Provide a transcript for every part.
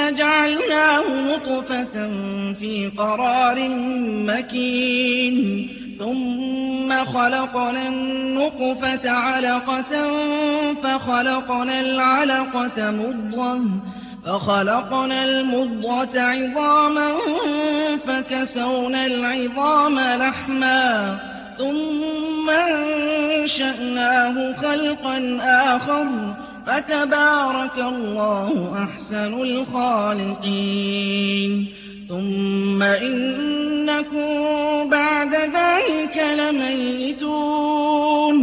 جعلناه نطفة في قرار مكين. ثم خلقنا النطفة علقة فخلقنا العلقة مضغة فخلقنا المضغة عظاما فكسونا العظام لحما. ثم أنشأناه خلقا آخر فتبارك الله أحسن الخالقين. ثم إنكم بعد ذلك لميتون.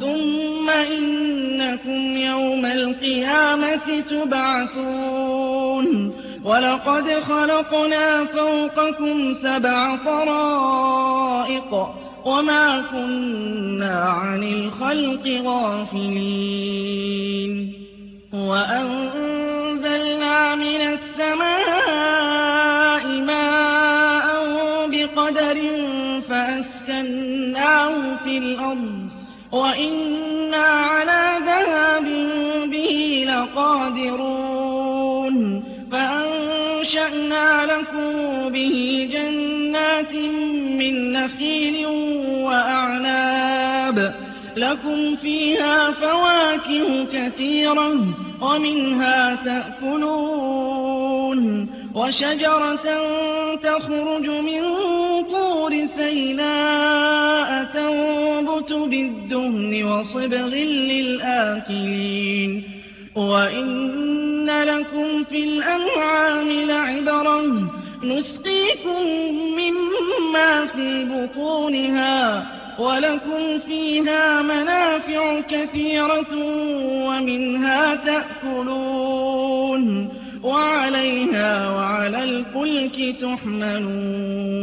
ثم إنكم يوم القيامة تبعثون. ولقد خلقنا فوقكم سبع طرائق. وما كنا عن الخلق غافلين وأنزلنا من السماء ماء بقدر فأسكناه في الأرض وإنا على ذهاب به لقادرون فأنشأنا لكم به جنات من نخيل وأعناب لكم فيها فواكه كثيرة ومنها تأكلون وشجرة تخرج من طور سيناء تنبت بالدهن وصبغ للآكلين وإن لكم في الأنعام لعبرا نسقيكم مما في بطونها ولكم فيها منافع كثيرة ومنها تأكلون وعليها وعلى الفلك تحملون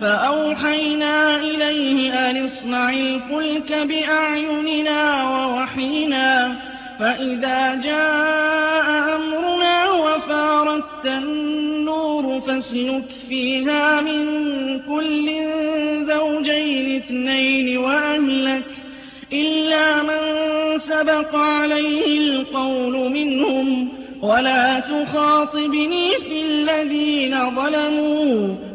فأوحينا إليه أن اصنع الفلك بأعيننا ووحينا فإذا جاء أمرنا وفارت النور فاسلك فيها من كل زوجين اثنين وأهلك إلا من سبق عليه القول منهم ولا تخاطبني في الذين ظلموا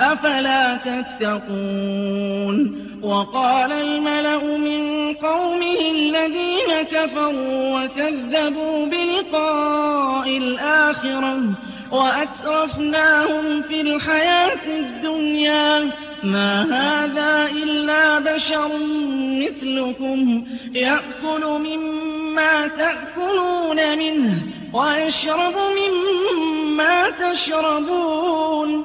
أفلا تتقون وقال الملأ من قومه الذين كفروا وكذبوا بلقاء الآخرة وأترفناهم في الحياة الدنيا ما هذا إلا بشر مثلكم يأكل مما تأكلون منه ويشرب مما تشربون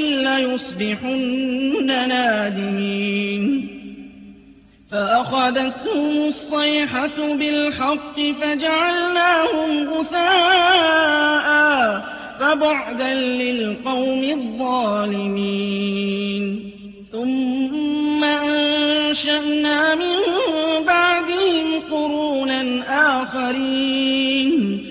ليصبحن نادمين. فأخذتهم الصيحة بالحق فجعلناهم غثاء فبعدا للقوم الظالمين. ثم أنشأنا من بعدهم قرونا آخرين.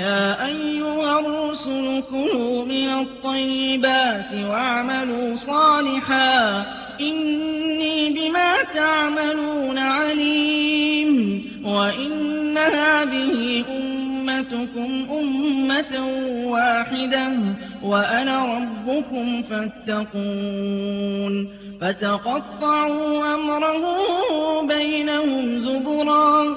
يا أيها الرسل كلوا من الطيبات واعملوا صالحا إني بما تعملون عليم وإن هذه أمتكم أمة واحدة وأنا ربكم فاتقون فتقطعوا أمرهم بينهم زبرا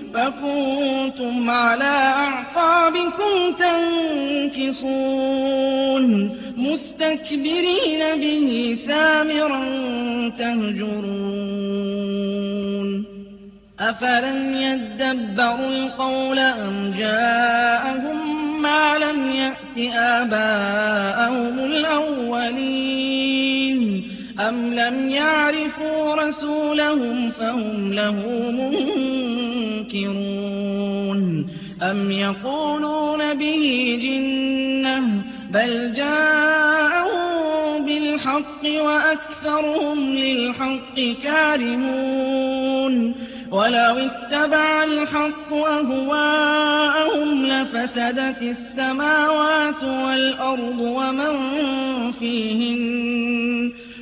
فكنتم على أعقابكم تنكصون مستكبرين به سامرا تهجرون أفلم يدبروا القول أم جاءهم ما لم يأت آباءهم الأولين أم لم يعرفوا رسولهم فهم له منكرون أم يقولون به جنة بل جاءهم بالحق وأكثرهم للحق كارهون ولو اتبع الحق أهواءهم لفسدت السماوات والأرض ومن فيهن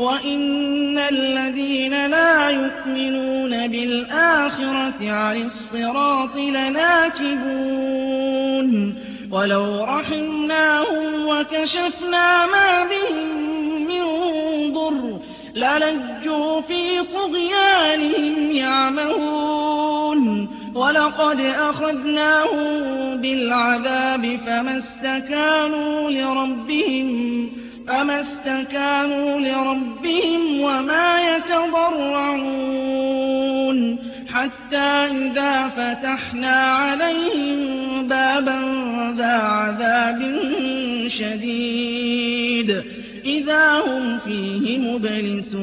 وإن الذين لا يؤمنون بالآخرة عن الصراط لناكبون ولو رحمناهم وكشفنا ما بهم من ضر للجوا في طغيانهم يعمهون ولقد أخذناهم بالعذاب فما استكانوا لربهم فما استكانوا لربهم وما يتضرعون حتى إذا فتحنا عليهم بابا ذا عذاب شديد إذا هم فيه مبلسون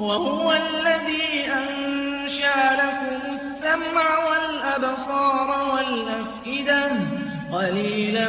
وهو الذي أنشى لكم السمع والأبصار والأفئدة قليلا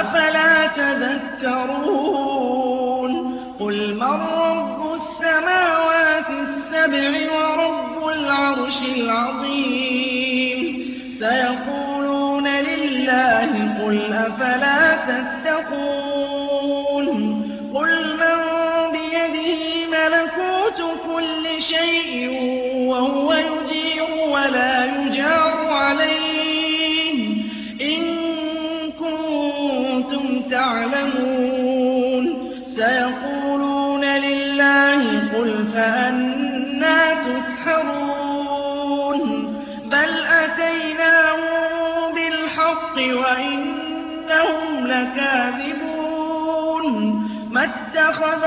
أفلا تذكرون قل من رب السماوات السبع ورب العرش العظيم؟ سيقولون لله قل أفلا تذكرون سيقولون لله قل فأنا تسحرون بل أتيناهم بالحق وإنهم لكاذبون ما اتخذ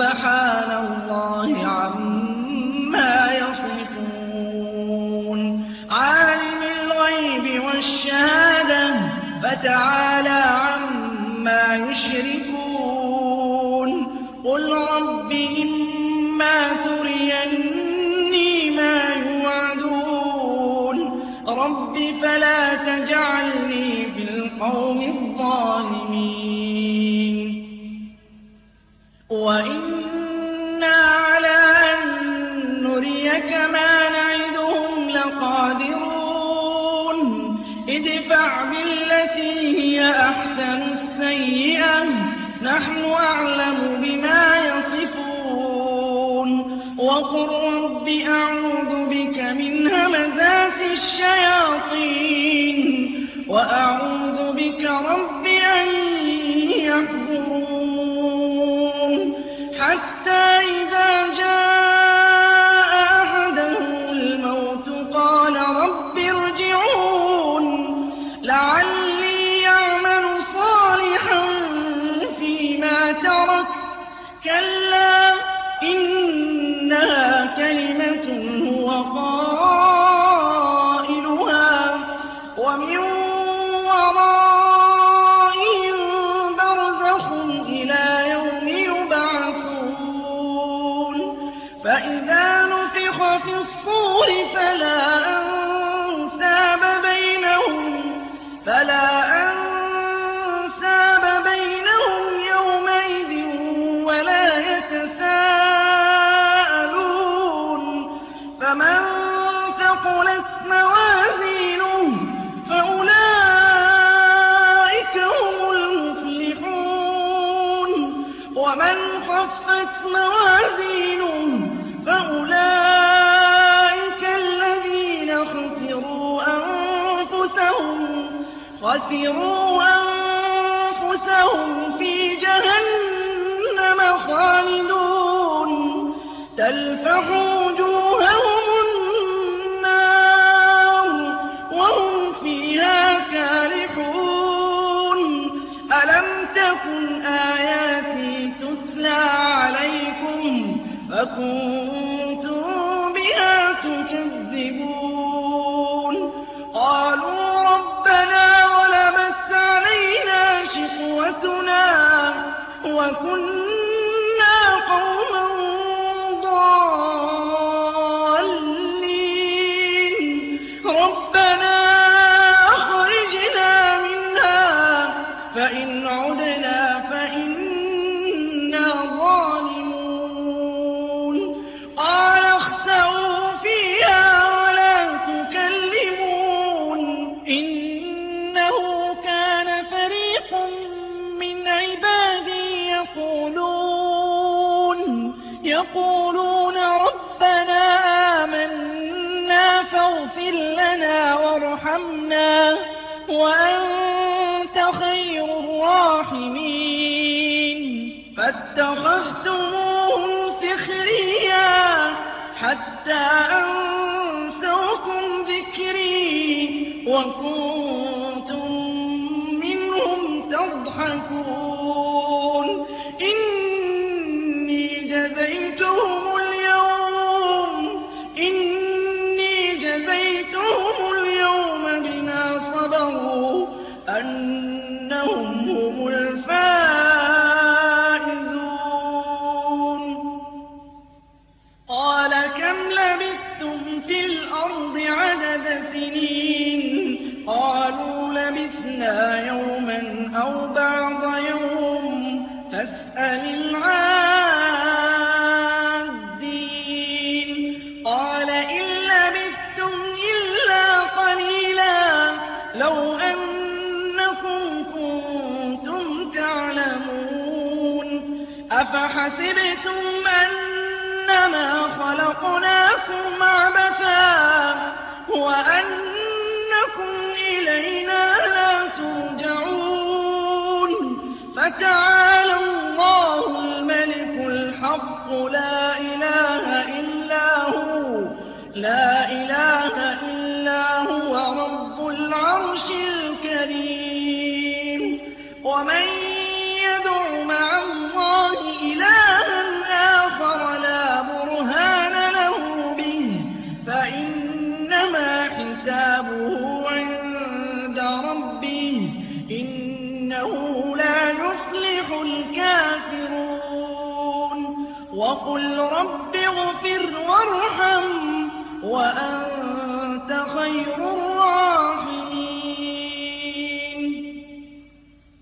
سبحان الله عما يصفون. عالم الغيب والشهادة فتعالى عما يشركون. قل رب وَقُل رَّبِّ أَعُوذُ بِكَ مِنْ هَمَزَاتِ الشَّيَاطِينِ وأعوذ وإذا أنفسهم خسروا أنفسهم في جهنم خالدون تلفح وكنا فاتخذتموهم سخريا حتى أن إِلَّا يَوْمًا أَوْ بَعْدَ فتعالى الله الملك الحق لا إله إلا هو.